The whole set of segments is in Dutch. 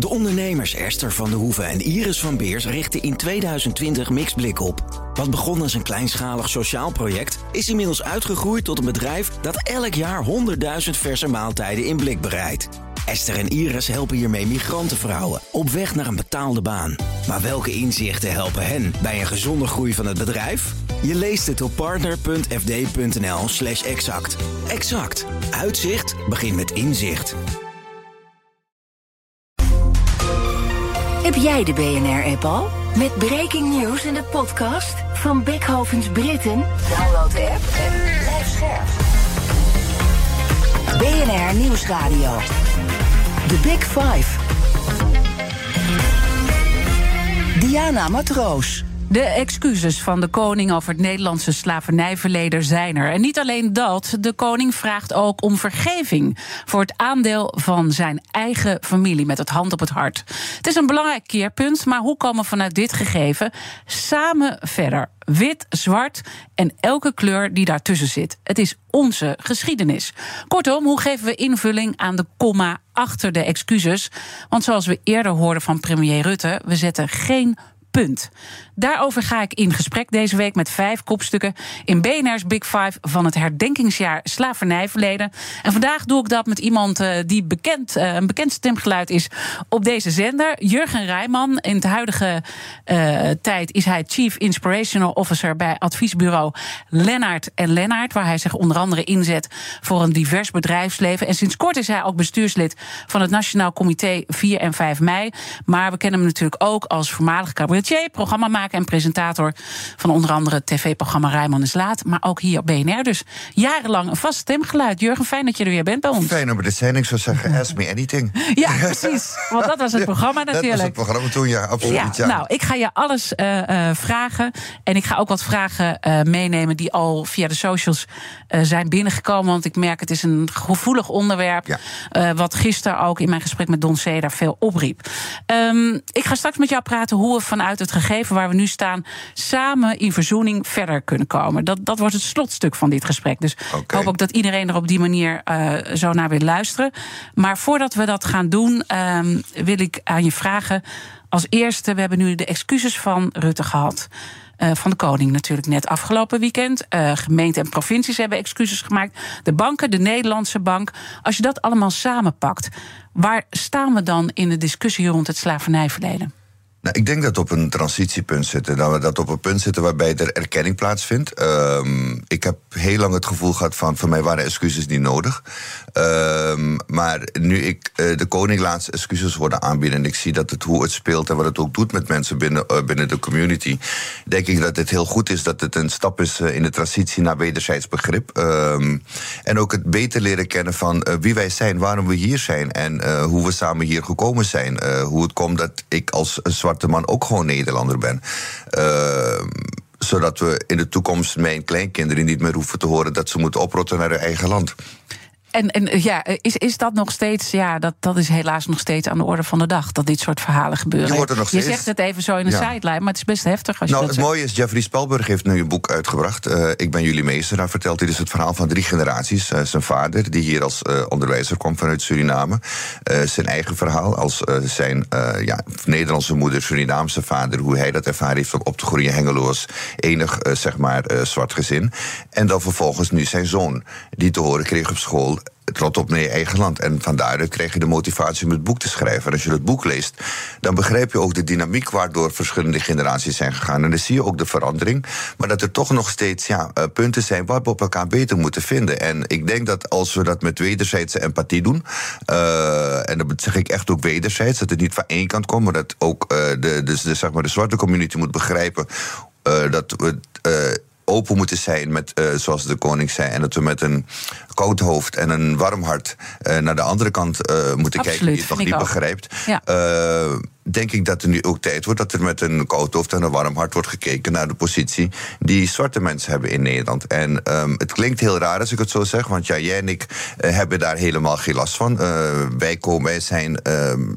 De ondernemers Esther van de Hoeven en Iris van Beers richten in 2020 Mixblik op. Wat begon als een kleinschalig sociaal project... is inmiddels uitgegroeid tot een bedrijf dat elk jaar 100.000 verse maaltijden in blik bereidt. Esther en Iris helpen hiermee migrantenvrouwen op weg naar een betaalde baan. Maar welke inzichten helpen hen bij een gezonde groei van het bedrijf? Je leest het op partner.fd.nl slash exact. Exact. Uitzicht begint met inzicht. Heb jij de BNR-app al? Met breaking news en de podcast van Beckhovens Britten? Download de app en blijf scherp. BNR Nieuwsradio. The Big Five. Diana Matroos. De excuses van de koning over het Nederlandse slavernijverleden zijn er. En niet alleen dat, de koning vraagt ook om vergeving voor het aandeel van zijn eigen familie met het hand op het hart. Het is een belangrijk keerpunt, maar hoe komen we vanuit dit gegeven samen verder? Wit, zwart en elke kleur die daartussen zit. Het is onze geschiedenis. Kortom, hoe geven we invulling aan de komma achter de excuses? Want zoals we eerder hoorden van premier Rutte, we zetten geen punt. Daarover ga ik in gesprek deze week met vijf kopstukken in BNR's Big Five van het herdenkingsjaar slavernijverleden. En vandaag doe ik dat met iemand uh, die bekend, uh, een bekend stemgeluid is op deze zender, Jurgen Rijman. In de huidige uh, tijd is hij Chief Inspirational Officer bij adviesbureau Lennart en Lennart, waar hij zich onder andere inzet voor een divers bedrijfsleven. En sinds kort is hij ook bestuurslid van het Nationaal Comité 4 en 5 mei. Maar we kennen hem natuurlijk ook als voormalig cabaretier, programmamaker en presentator van onder andere het tv-programma Rijman is Laat. Maar ook hier op BNR. Dus jarenlang een vast stemgeluid. Jurgen, fijn dat je er weer bent bij ons. Fijn om er zijn. Ik zou zeggen, ask me anything. Ja, precies. Want dat was het programma natuurlijk. Dat was het programma toen, ja, absoluut. Ja, Nou, ik ga je alles uh, uh, vragen. En ik ga ook wat vragen uh, meenemen die al via de socials zijn binnengekomen. Want ik merk, het is een gevoelig onderwerp. Ja. wat gisteren ook in mijn gesprek met Don C. daar veel opriep. Um, ik ga straks met jou praten hoe we vanuit het gegeven waar we nu staan, samen in verzoening verder kunnen komen. Dat, dat wordt het slotstuk van dit gesprek. Dus okay. ik hoop ook dat iedereen er op die manier uh, zo naar wil luisteren. Maar voordat we dat gaan doen, um, wil ik aan je vragen. Als eerste, we hebben nu de excuses van Rutte gehad. Uh, van de koning natuurlijk net afgelopen weekend. Uh, gemeenten en provincies hebben excuses gemaakt. De banken, de Nederlandse bank. Als je dat allemaal samenpakt, waar staan we dan in de discussie rond het slavernijverleden? Nou, ik denk dat we op een transitiepunt zitten. Dat we dat op een punt zitten waarbij er erkenning plaatsvindt. Um, ik heb heel lang het gevoel gehad van... voor mij waren excuses niet nodig. Um, maar nu ik uh, de koning laatst excuses worden aanbieden... en ik zie dat het, hoe het speelt en wat het ook doet met mensen binnen, uh, binnen de community... denk ik dat het heel goed is dat het een stap is uh, in de transitie naar wederzijds begrip. Um, en ook het beter leren kennen van wie wij zijn, waarom we hier zijn... en hoe we samen hier gekomen zijn. hoe het komt dat ik als zwarte man ook gewoon Nederlander ben. Uh, zodat we in de toekomst mijn kleinkinderen niet meer hoeven te horen dat ze moeten oprotten naar hun eigen land. En, en ja, is, is dat nog steeds, ja, dat, dat is helaas nog steeds aan de orde van de dag, dat dit soort verhalen gebeuren. Je, hoort nog steeds. je zegt het even zo in ja. sideline, maar het is best heftig als nou, je dat Het mooie is, Jeffrey Spelberg heeft nu een boek uitgebracht. Uh, ik ben jullie meester. Daar vertelt hij dus het verhaal van drie generaties. Uh, zijn vader, die hier als uh, onderwijzer kwam vanuit Suriname. zijn eigen verhaal als zijn ja, Nederlandse moeder, Surinaamse vader. Hoe hij dat ervaren heeft om op te groeien hengeloos. Enig, zeg maar, zwart gezin. En dan vervolgens nu zijn zoon, die te horen kreeg op school trot op naar je eigen land. En vandaar krijg je de motivatie om het boek te schrijven. En als je het boek leest, dan begrijp je ook de dynamiek waardoor verschillende generaties zijn gegaan. En dan zie je ook de verandering. Maar dat er toch nog steeds ja, uh, punten zijn waar we op elkaar beter moeten vinden. En ik denk dat als we dat met wederzijdse empathie doen, uh, en dat zeg ik echt ook wederzijds, dat het niet van één kant komt, maar dat ook uh, de, de, de, zeg maar de zwarte community moet begrijpen dat we open moeten zijn met, uh, zoals de koning zei. En dat we met een koud hoofd en een warm hart uh, naar de andere kant uh, moeten Absoluut, kijken die het nog niet ook. begrijpt. Ja. Denk ik dat er nu ook tijd wordt dat er met een koud hoofd en een warm hart wordt gekeken naar de positie die zwarte mensen hebben in Nederland. En um, het klinkt heel raar als ik het zo zeg, want ja, jij en ik hebben daar helemaal geen last van. wij komen, wij zijn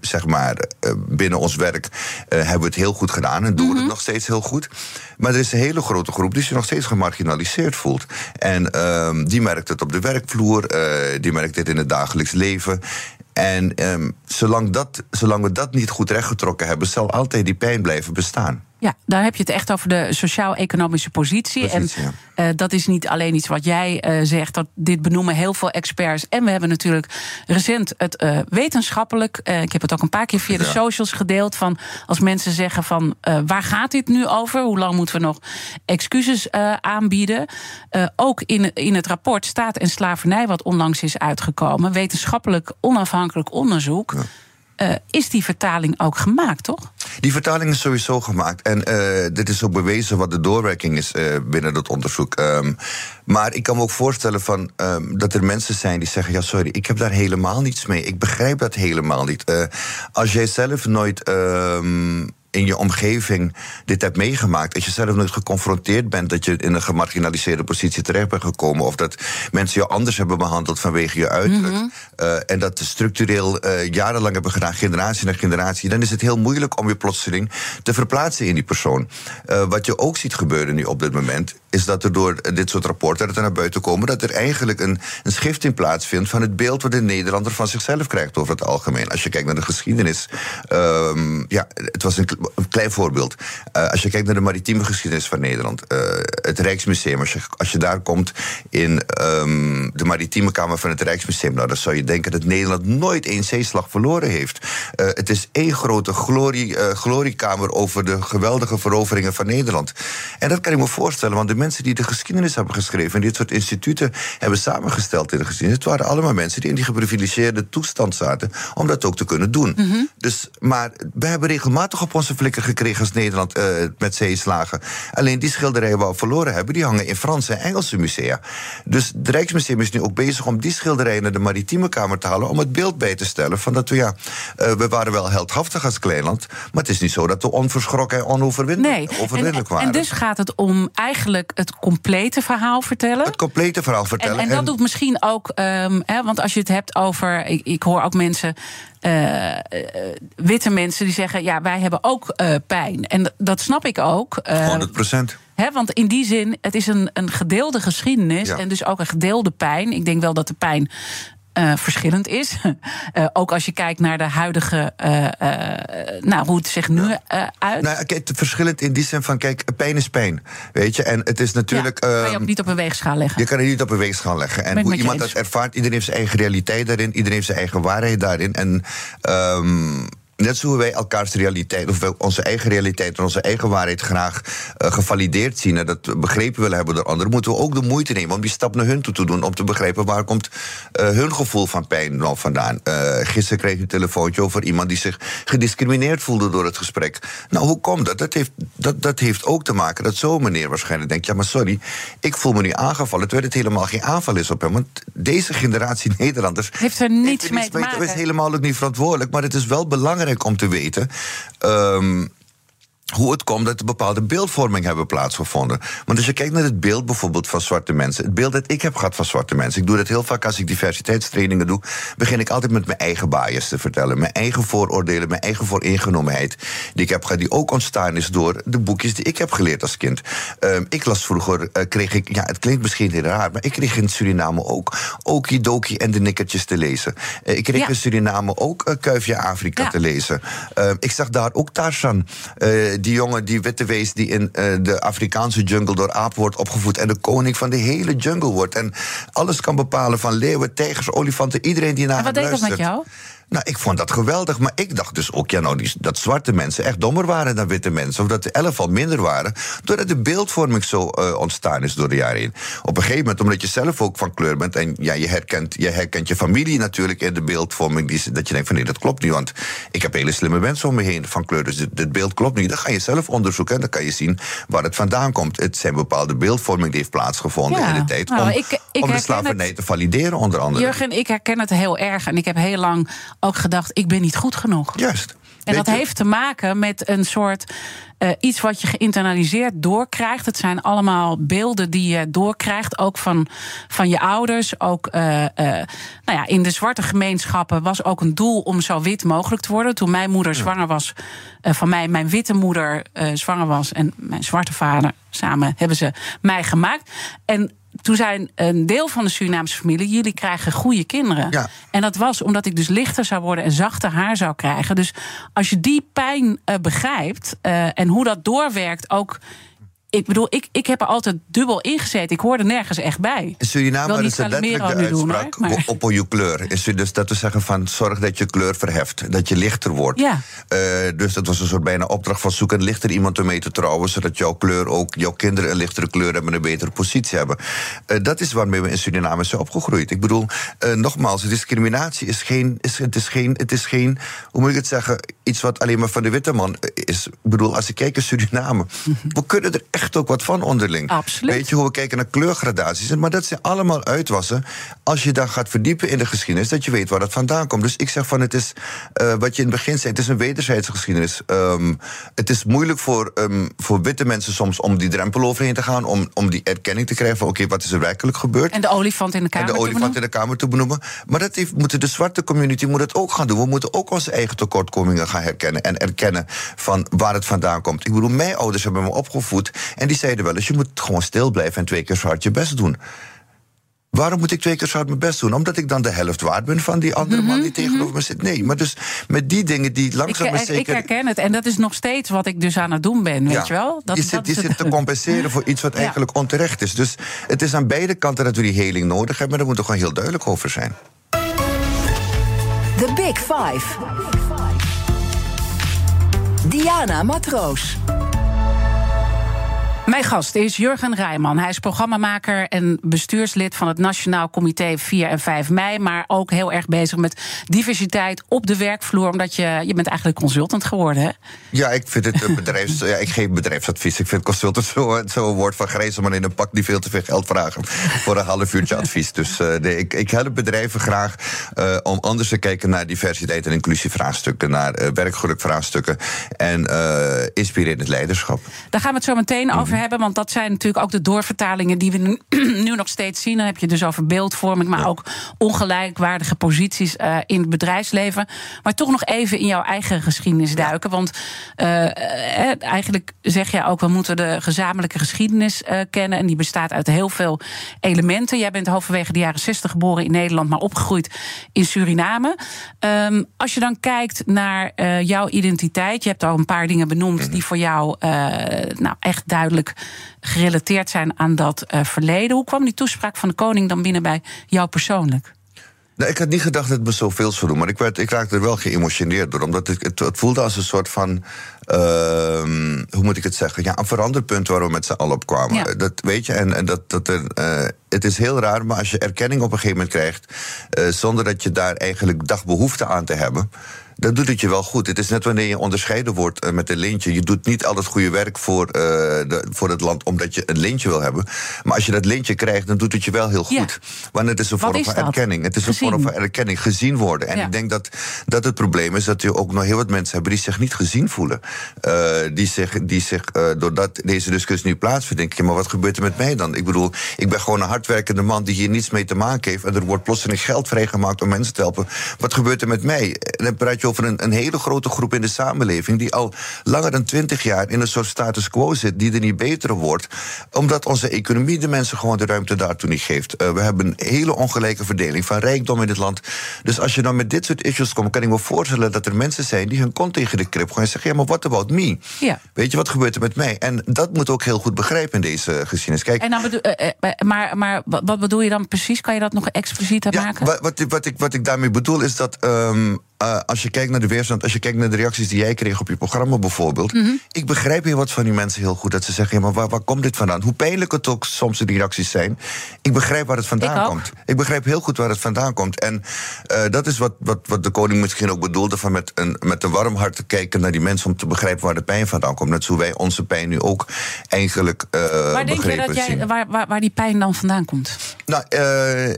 zeg maar binnen ons werk hebben we het heel goed gedaan en doen mm -hmm. het nog steeds heel goed. Maar er is een hele grote groep die zich nog steeds gemarginaliseerd voelt. En um, die merkt het op de werkvloer, die merkt het in het dagelijks leven. En ehm, zolang, dat, zolang we dat niet goed rechtgetrokken hebben, zal altijd die pijn blijven bestaan. Ja, daar heb je het echt over de sociaal-economische positie. En uh, dat is niet alleen iets wat jij uh, zegt, dat dit benoemen heel veel experts. En we hebben natuurlijk recent het uh, wetenschappelijk, ik heb het ook een paar keer via de socials gedeeld, van als mensen zeggen van waar gaat dit nu over? Hoe lang moeten we nog excuses aanbieden? ook in, in het rapport Staat en Slavernij, wat onlangs is uitgekomen, wetenschappelijk onafhankelijk onderzoek. Ja. Uh, is die vertaling ook gemaakt, toch? Die vertaling is sowieso gemaakt. En uh, dit is ook bewezen wat de doorwerking is uh, binnen dat onderzoek. Um, maar ik kan me ook voorstellen van, um, dat er mensen zijn die zeggen: Ja, sorry, ik heb daar helemaal niets mee. Ik begrijp dat helemaal niet. als jij zelf nooit. Um, in je omgeving dit hebt meegemaakt. Als je zelf nooit geconfronteerd bent dat je in een gemarginaliseerde positie terecht bent gekomen. Of dat mensen je anders hebben behandeld vanwege je uiterlijk. Mm -hmm. uh, en dat structureel uh, jarenlang hebben gedaan, generatie na generatie. Dan is het heel moeilijk om je plotseling te verplaatsen in die persoon. Uh, wat je ook ziet gebeuren nu op dit moment. Is dat er door dit soort rapporten er naar buiten komen. dat er eigenlijk een, een schifting plaatsvindt van het beeld wat de Nederlander van zichzelf krijgt over het algemeen. Als je kijkt naar de geschiedenis. Um, ja, het was een klein voorbeeld. Uh, als je kijkt naar de maritieme geschiedenis van Nederland. Uh, het Rijksmuseum, als je, daar komt in um, de maritieme kamer van het Rijksmuseum. Nou, dan zou je denken dat Nederland nooit één zeeslag verloren heeft. Uh, het is één grote glorie, gloriekamer over de geweldige veroveringen van Nederland. En dat kan ik me voorstellen, want de mensen die de geschiedenis hebben geschreven. en dit soort instituten hebben samengesteld in de geschiedenis. het waren allemaal mensen die in die geprivilegeerde toestand zaten. om dat ook te kunnen doen. Mm -hmm. dus, maar we hebben regelmatig op onze flikker gekregen als Nederland uh, met zeeslagen. Alleen die schilderijen waar we verloren hebben, die hangen in Franse en Engelse musea. Dus het Rijksmuseum is nu ook bezig om die schilderijen naar de maritieme kamer te halen. om het beeld bij te stellen van dat we ja, uh, we waren wel heldhaftig als kleinland. maar het is niet zo dat we onverschrokken en onoverwinnelijk nee. en, waren. En dus gaat het om eigenlijk het complete verhaal vertellen. Het complete verhaal vertellen. En, en dat en... doet misschien ook, um, hè, want als je het hebt over. Ik, ik hoor ook mensen uh, uh, witte mensen die zeggen: ja, wij hebben ook uh, pijn. En dat snap ik ook. 100 procent. want in die zin, het is een, een gedeelde geschiedenis ja. en dus ook een gedeelde pijn. Ik denk wel dat de pijn uh, verschillend is. Uh, ook als je kijkt naar de huidige, uh, nou, hoe het zich nu uit. Nou, kijk, verschillend in die zin van, kijk, pijn is pijn, weet je. En het is natuurlijk... Ja, kan je ook niet op een weegschaal leggen. Je kan het niet op een weegschaal leggen. En hoe iemand dat ervaart, iedereen heeft zijn eigen realiteit daarin, iedereen heeft zijn eigen waarheid daarin. En... Um, net zo hoe wij elkaars realiteit, of onze eigen realiteit en onze eigen waarheid graag uh, gevalideerd zien en dat begrepen willen hebben door anderen, moeten we ook de moeite nemen om die stap naar hun toe te doen. Om te begrijpen waar komt uh, hun gevoel van pijn nou vandaan. Uh, gisteren kreeg ik een telefoontje over iemand die zich gediscrimineerd voelde door het gesprek. Nou, hoe komt dat? Dat heeft, dat, dat heeft ook te maken dat zo'n meneer waarschijnlijk denkt: ja, maar sorry, ik voel me nu aangevallen. Terwijl het helemaal geen aanval is op hem. Want deze generatie Nederlanders. Heeft er niets mee te maken. Het is helemaal ook niet verantwoordelijk, maar het is wel belangrijk om te weten. Um, hoe het komt dat er bepaalde beeldvorming hebben plaatsgevonden. Want als je kijkt naar het beeld bijvoorbeeld van zwarte mensen, het beeld dat ik heb gehad van zwarte mensen, ik doe dat heel vaak als ik diversiteitstrainingen doe, begin ik altijd met mijn eigen bias te vertellen, mijn eigen vooroordelen, mijn eigen vooringenomenheid, die ik heb gehad, die ook ontstaan is door de boekjes die ik heb geleerd als kind. Um, ik las vroeger, uh, kreeg ik, ja, het klinkt misschien heel raar, maar ik kreeg in Suriname ook Okidoki en de Nikkertjes te lezen. Uh, ik kreeg ja. in Suriname ook uh, Kuifje Afrika ja. te lezen. Uh, ik zag daar ook Tarzan die jongen, die witte wees, die in uh, de Afrikaanse jungle door aap wordt opgevoed en de koning van de hele jungle wordt. En alles kan bepalen van leeuwen, tijgers, olifanten, iedereen die naar en hem luistert. Wat deed dat met jou? Nou, ik vond dat geweldig. Maar ik dacht dus ook, ja, nou, die, dat zwarte mensen echt dommer waren dan witte mensen. Of dat de elf minder waren. Doordat de beeldvorming zo uh, ontstaan is door de jaren heen. Op een gegeven moment, omdat je zelf ook van kleur bent. En ja, je herkent je, herkent je familie natuurlijk in de beeldvorming. Die, dat je denkt van nee, dat klopt niet. Want ik heb hele slimme mensen om me heen van kleur. Dus dit, dit beeld klopt niet. Dan ga je zelf onderzoeken. En dan kan je zien waar het vandaan komt. Het zijn bepaalde beeldvorming die heeft plaatsgevonden ja, in de tijd. Nou, om, ik, ik om de slavernij het, te valideren, onder andere. Jurgen, ik herken het heel erg. En ik heb heel lang ook gedacht, ik ben niet goed genoeg. Juist. En dat heeft te maken met een soort uh, iets wat je geïnternaliseerd doorkrijgt. Het zijn allemaal beelden die je doorkrijgt, ook van, van je ouders. Ook uh, uh, nou ja, in de zwarte gemeenschappen was ook een doel om zo wit mogelijk te worden. Toen mijn moeder zwanger was, van mij, mijn witte moeder zwanger was en mijn zwarte vader, samen hebben ze mij gemaakt. En toen zei een deel van de Surinaamse familie: jullie krijgen goede kinderen. Ja. En dat was omdat ik dus lichter zou worden en zachter haar zou krijgen. Dus als je die pijn uh, begrijpt uh, en hoe dat doorwerkt, ook ik bedoel, ik, ik heb er altijd dubbel ingezeten. Ik hoorde nergens echt bij. In Suriname is het letterlijk de uitspraak doen, maar... op je kleur. Is dus dat we zeggen van zorg dat je kleur verheft. Dat je lichter wordt. Ja. Uh, dus dat was een soort bijna opdracht van zoek een lichter iemand om mee te trouwen. Zodat jouw kleur ook, jouw kinderen een lichtere kleur hebben en een betere positie hebben. Uh, dat is waarmee we in Suriname zijn opgegroeid. Ik bedoel, uh, nogmaals, discriminatie is geen, is, het, is geen, het is geen, hoe moet ik het zeggen, iets wat alleen maar van de witte man is. Ik bedoel, als ik kijk in Suriname, we kunnen er echt echt ook wat van onderling. Absoluut. Weet je hoe we kijken naar kleurgradaties? Maar dat zijn allemaal uitwassen. Als je dan gaat verdiepen in de geschiedenis, dat je weet waar dat vandaan komt. Dus ik zeg van het is, uh, wat je in het begin zei, het is een wederzijdse geschiedenis. Um, het is moeilijk voor, um, voor witte mensen soms om die drempel overheen te gaan, om, om die erkenning te krijgen van oké, okay, wat is er werkelijk gebeurd? En de olifant in de kamer. En de olifant in de kamer te benoemen. Maar dat heeft, moeten de zwarte community moet het ook gaan doen. We moeten ook onze eigen tekortkomingen gaan herkennen en erkennen van waar het vandaan komt. Ik bedoel, mijn ouders hebben me opgevoed en die zeiden wel eens: je moet gewoon stil blijven en twee keer zo hard je best doen. Waarom moet ik twee keer zo hard mijn best doen? Omdat ik dan de helft waard ben van die andere man die tegenover me zit. Nee, maar dus met die dingen die langzaam ik, maar zeker... Ik herken het. En dat is nog steeds wat ik dus aan het doen ben, weet ja. je wel? Dat, je zit, dat je zit te compenseren voor iets wat eigenlijk onterecht is. Dus het is aan beide kanten dat we die heling nodig hebben. Maar daar moeten we gewoon heel duidelijk over zijn. The Big Five. Diana Matroos. Mijn gast is Jurgen Rijman. Hij is programmamaker en bestuurslid van het Nationaal Comité 4 en 5 mei. Maar ook heel erg bezig met diversiteit op de werkvloer. Omdat je, je bent eigenlijk consultant geworden, hè? Ja, ik vind het een bedrijfs, ja, ik geef bedrijfsadvies. Ik vind consultant zo'n zo woord van grijze man in een pak die veel te veel geld vragen voor een half uurtje advies. Dus uh, nee, ik, ik help bedrijven graag uh, om anders te kijken naar diversiteit en inclusievraagstukken, naar uh, werkgelukvraagstukken en inspirerend leiderschap. Daar gaan we het zo meteen over hebben. Want dat zijn natuurlijk ook de doorvertalingen die we nu, nu, nog steeds zien. Dan heb je dus over beeldvorming, maar ook ongelijkwaardige posities uh, in het bedrijfsleven. Maar toch nog even in jouw eigen geschiedenis duiken. Want uh, eigenlijk zeg jij ook, we moeten de gezamenlijke geschiedenis uh, kennen. En die bestaat uit heel veel elementen. Jij bent halverwege de jaren 60 geboren in Nederland, maar opgegroeid in Suriname. Um, als je dan kijkt naar jouw identiteit, je hebt al een paar dingen benoemd die voor jou nou, echt duidelijk gerelateerd zijn aan dat uh, verleden. Hoe kwam die toespraak van de koning dan binnen bij jou persoonlijk? Nou, ik had niet gedacht dat het me zoveel zou doen, maar ik, werd, ik raakte er wel geëmotioneerd door. Omdat het, het, het voelde als een soort van. Uh, hoe moet ik het zeggen? Ja, een veranderpunt waar we met z'n allen op kwamen. Ja. Dat weet je, en, en dat, dat er. Uh, het is heel raar, maar als je erkenning op een gegeven moment krijgt. Uh, zonder dat je daar eigenlijk dagbehoefte aan te hebben dan doet het je wel goed. Het is net wanneer je onderscheiden wordt uh, met een lintje. Je doet niet al het goede werk voor, uh, de, voor het land omdat je een lintje wil hebben. Maar als je dat lintje krijgt, dan doet het je wel heel goed. Ja. Want het is een vorm is van dat? erkenning. Het is Gezien. een vorm van erkenning, gezien worden. En Ja. ik denk dat, dat het probleem is dat je ook nog heel wat mensen hebben die zich niet gezien voelen. Uh, die zich, die zich doordat deze discussie nu plaatsvindt, denk ik, maar wat gebeurt er met mij dan? Ik bedoel, ik ben gewoon een hardwerkende man die hier niets mee te maken heeft. En er wordt plotseling geld vrijgemaakt om mensen te helpen. Wat gebeurt er met mij? En dan praat je over een, een hele grote groep in de samenleving die al langer dan twintig jaar in een soort status quo zit, die er niet beter wordt, omdat onze economie de mensen gewoon de ruimte daartoe niet geeft. Uh, we hebben een hele ongelijke verdeling van rijkdom in dit land. Dus als je dan met dit soort issues komt, kan ik me voorstellen dat er mensen zijn die hun kont tegen de krip gooien en zeggen: ja, maar what about me? Ja. Weet je wat gebeurt er met mij? En dat moet ook heel goed begrijpen in deze geschiedenis. Kijk, En dan bedoel, eh, eh, maar, maar wat wat bedoel je dan precies? Kan je dat nog explicieter Ja, maken? Wat, wat, ik- wat, ik, wat ik daarmee bedoel is dat. ehm, eh, als je kijkt naar de weerstand, als je kijkt naar de reacties die jij kreeg op je programma bijvoorbeeld. Mhm. Ik begrijp heel wat van die mensen heel goed. Dat ze zeggen: ja, maar waar, waar komt dit vandaan? Hoe pijnlijk het ook soms die reacties zijn. Ik begrijp waar het vandaan Ik komt. Ik begrijp heel goed waar het vandaan komt. En eh, dat is wat, wat, wat de koning misschien ook bedoelde: van met, een, met een warm hart te kijken naar die mensen om te begrijpen waar de pijn vandaan komt. Net zo wij onze pijn nu ook eigenlijk eh waar denk je dat jij, waar, waar, waar die pijn dan vandaan komt? Nou,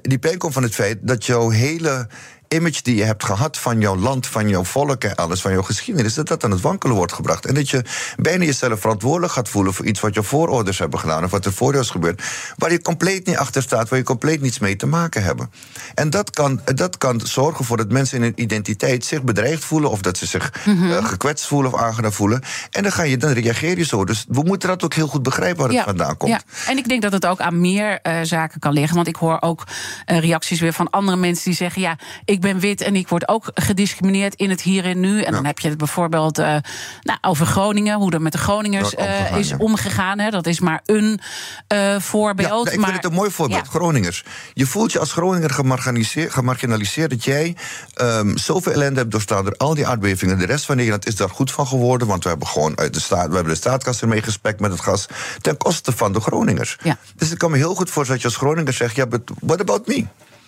die pijn komt van het feit dat jouw hele image die je hebt gehad van jouw land, van jouw volk en alles, van jouw geschiedenis, dat dat aan het wankelen wordt gebracht. En dat je bijna jezelf verantwoordelijk gaat voelen voor iets wat je voorouders hebben gedaan of wat er voor jou is gebeurd, waar je compleet niet achter staat, waar je compleet niets mee te maken hebben. En dat kan, dat kan zorgen voor dat mensen in hun identiteit zich bedreigd voelen of dat ze zich mm gekwetst voelen of aangenaam voelen. En dan, ga je, dan reageer je zo. Dus we moeten dat ook heel goed begrijpen waar het vandaan komt. Ja. En ik denk dat het ook aan meer uh, zaken kan liggen. Want ik hoor ook uh, reacties weer van andere mensen die zeggen: ja, ik ben wit en ik word ook gediscrimineerd in het hier en nu. En dan heb je het bijvoorbeeld uh, nou, over Groningen, hoe er met de Groningers is omgegaan. Hè. Dat is maar een voorbeeld. Ja, ik maar, vind het een mooi voorbeeld, Groningers. Je voelt je als Groninger gemarginaliseerd, gemarginaliseerd dat jij um, zoveel ellende hebt doorstaan door al die aardbevingen. De rest van Nederland is daar goed van geworden, want we hebben gewoon uit de staat, we hebben de staatkast ermee gespekt met het gas ten koste van de Groningers. Dus ik kan me heel goed voorstellen dat je als Groninger zegt: ja, but what about me?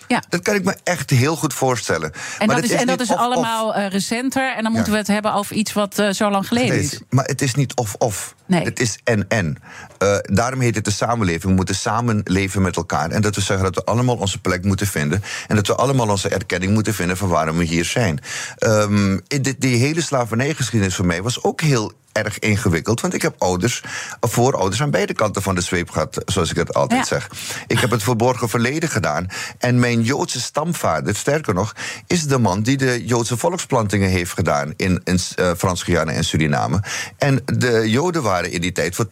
Ja. Dat kan ik me echt heel goed voorstellen. En dat is, en dat is allemaal uh, recenter. En dan moeten we het hebben over iets wat uh, zo lang geleden is. Maar het is niet of-of. Nee. Het is en-en. Uh, daarom heet het de samenleving. We moeten samenleven met elkaar. En dat we zeggen dat we allemaal onze plek moeten vinden. En dat we allemaal onze erkenning moeten vinden van waarom we hier zijn. Um, die, die hele slavernijgeschiedenis voor mij was ook heel erg ingewikkeld. Want ik heb ouders, voorouders aan beide kanten van de zweep gehad, zoals ik het altijd zeg. Ik heb het verborgen verleden gedaan. En mijn Joodse stamvader, sterker nog, is de man die de Joodse volksplantingen heeft gedaan in, in uh, Frans-Guyana en Suriname. En de Joden waren in die tijd voor 80%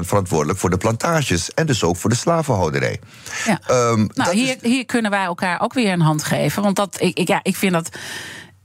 verantwoordelijk voor de plantages. En dus ook voor de slavenhouderij. Ja. Um, nou, hier, hier kunnen wij elkaar ook weer een hand geven. Want dat, ik, ik ja, ik vind dat.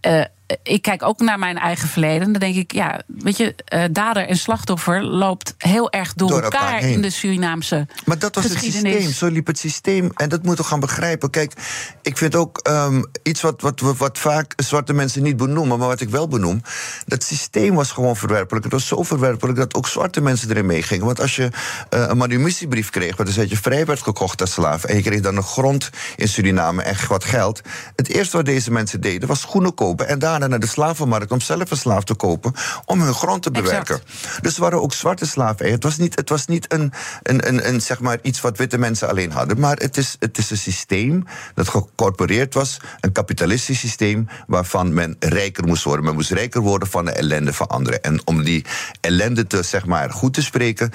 Uh, ik kijk ook naar mijn eigen verleden. Dan denk ik, ja, weet je, uh, dader en slachtoffer loopt heel erg door, door elkaar, in de Surinaamse Maar dat was het systeem, zo liep het systeem. En dat moeten we gaan begrijpen. Kijk, ik vind ook um, iets wat, wat, wat vaak zwarte mensen niet benoemen, maar wat ik wel benoem. Dat systeem was gewoon verwerpelijk. Het was zo verwerpelijk dat ook zwarte mensen erin meegingen. Want als je uh, een manumissiebrief kreeg, waar dus je vrij werd gekocht als slaaf, en je kreeg dan een grond in Suriname, echt wat geld. Het eerste wat deze mensen deden was schoenen kopen en daar naar de slavenmarkt om zelf een slaaf te kopen om hun grond te bewerken. Dus er waren ook zwarte slaven. Het was niet, het was niet een, een, een, een, zeg maar iets wat witte mensen alleen hadden, maar het is, het is een systeem dat gecorporeerd was, een kapitalistisch systeem waarvan men rijker moest worden. Men moest rijker worden van de ellende van anderen. En om die ellende te, zeg maar, goed te spreken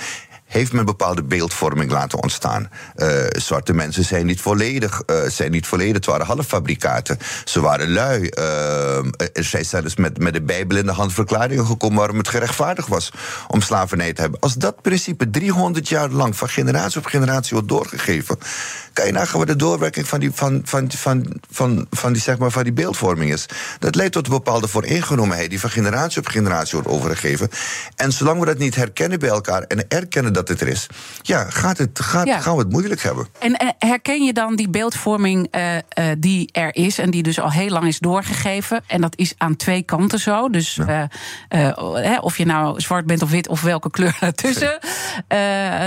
heeft men bepaalde beeldvorming laten ontstaan. Uh, zwarte mensen zijn niet volledig, uh, zijn niet volledig. Het waren halffabrikaten. Ze waren lui. Uh, er zijn zelfs met, met de Bijbel in de hand verklaringen gekomen waarom het gerechtvaardigd was om slavernij te hebben. Als dat principe 300 jaar lang van generatie op generatie wordt doorgegeven, kan je nagaan wat de doorwerking van die, van, van, van, van, van, die, zeg maar, van die beeldvorming is. Dat leidt tot een bepaalde vooringenomenheid die van generatie op generatie wordt overgegeven. En zolang we dat niet herkennen bij elkaar en erkennen dat het er is, ja, gaat het, gaat, gaan we het moeilijk hebben. En herken je dan die beeldvorming uh, uh, die er is en die dus al heel lang is doorgegeven? En dat is aan twee kanten zo. Dus ja. uh, of je nou zwart bent of wit of welke kleur ertussen,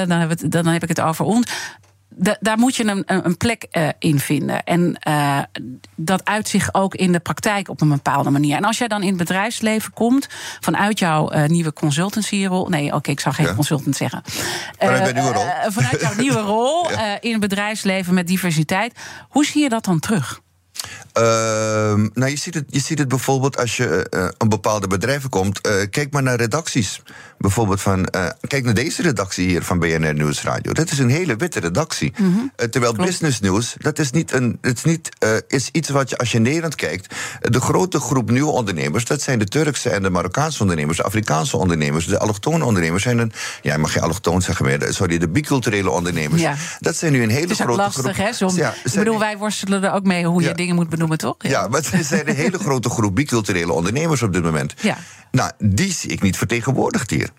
dan, heb het, dan heb ik het over ons daar moet je een, een plek uh, in vinden. En uh, dat uit zich ook in de praktijk op een bepaalde manier. En als jij dan in het bedrijfsleven komt, vanuit jouw uh, nieuwe consultancyrol. Nee, oké, okay, ik zal geen ja. consultant zeggen. Vanuit, nieuwe rol. vanuit jouw nieuwe rol ja. in het bedrijfsleven met diversiteit. Hoe zie je dat dan terug? Uh, nou, je ziet, het, je ziet het bijvoorbeeld als je uh, een bepaalde bedrijven komt. Uh, kijk maar naar redacties. Bijvoorbeeld van. kijk naar deze redactie hier van BNR Nieuwsradio. Dat is een hele witte redactie. Mm -hmm. terwijl Klopt. Business News, dat is niet een. Het is, niet, is iets wat je als je in Nederland kijkt. de grote groep nieuwe ondernemers, dat zijn de Turkse en de Marokkaanse ondernemers, de Afrikaanse ondernemers, de allochtone ondernemers zijn een. Ja, je mag geen allochtoon zeggen meer. Sorry, de biculturele ondernemers. Ja. Dat zijn nu een hele grote lastig, groep. Hè, soms. Ja, ik bedoel, wij worstelen er ook mee hoe je dingen moet benoemen, toch? Ja, ja maar er zijn een hele grote groep biculturele ondernemers op dit moment. Ja. Nou, die zie ik niet vertegenwoordigd hier.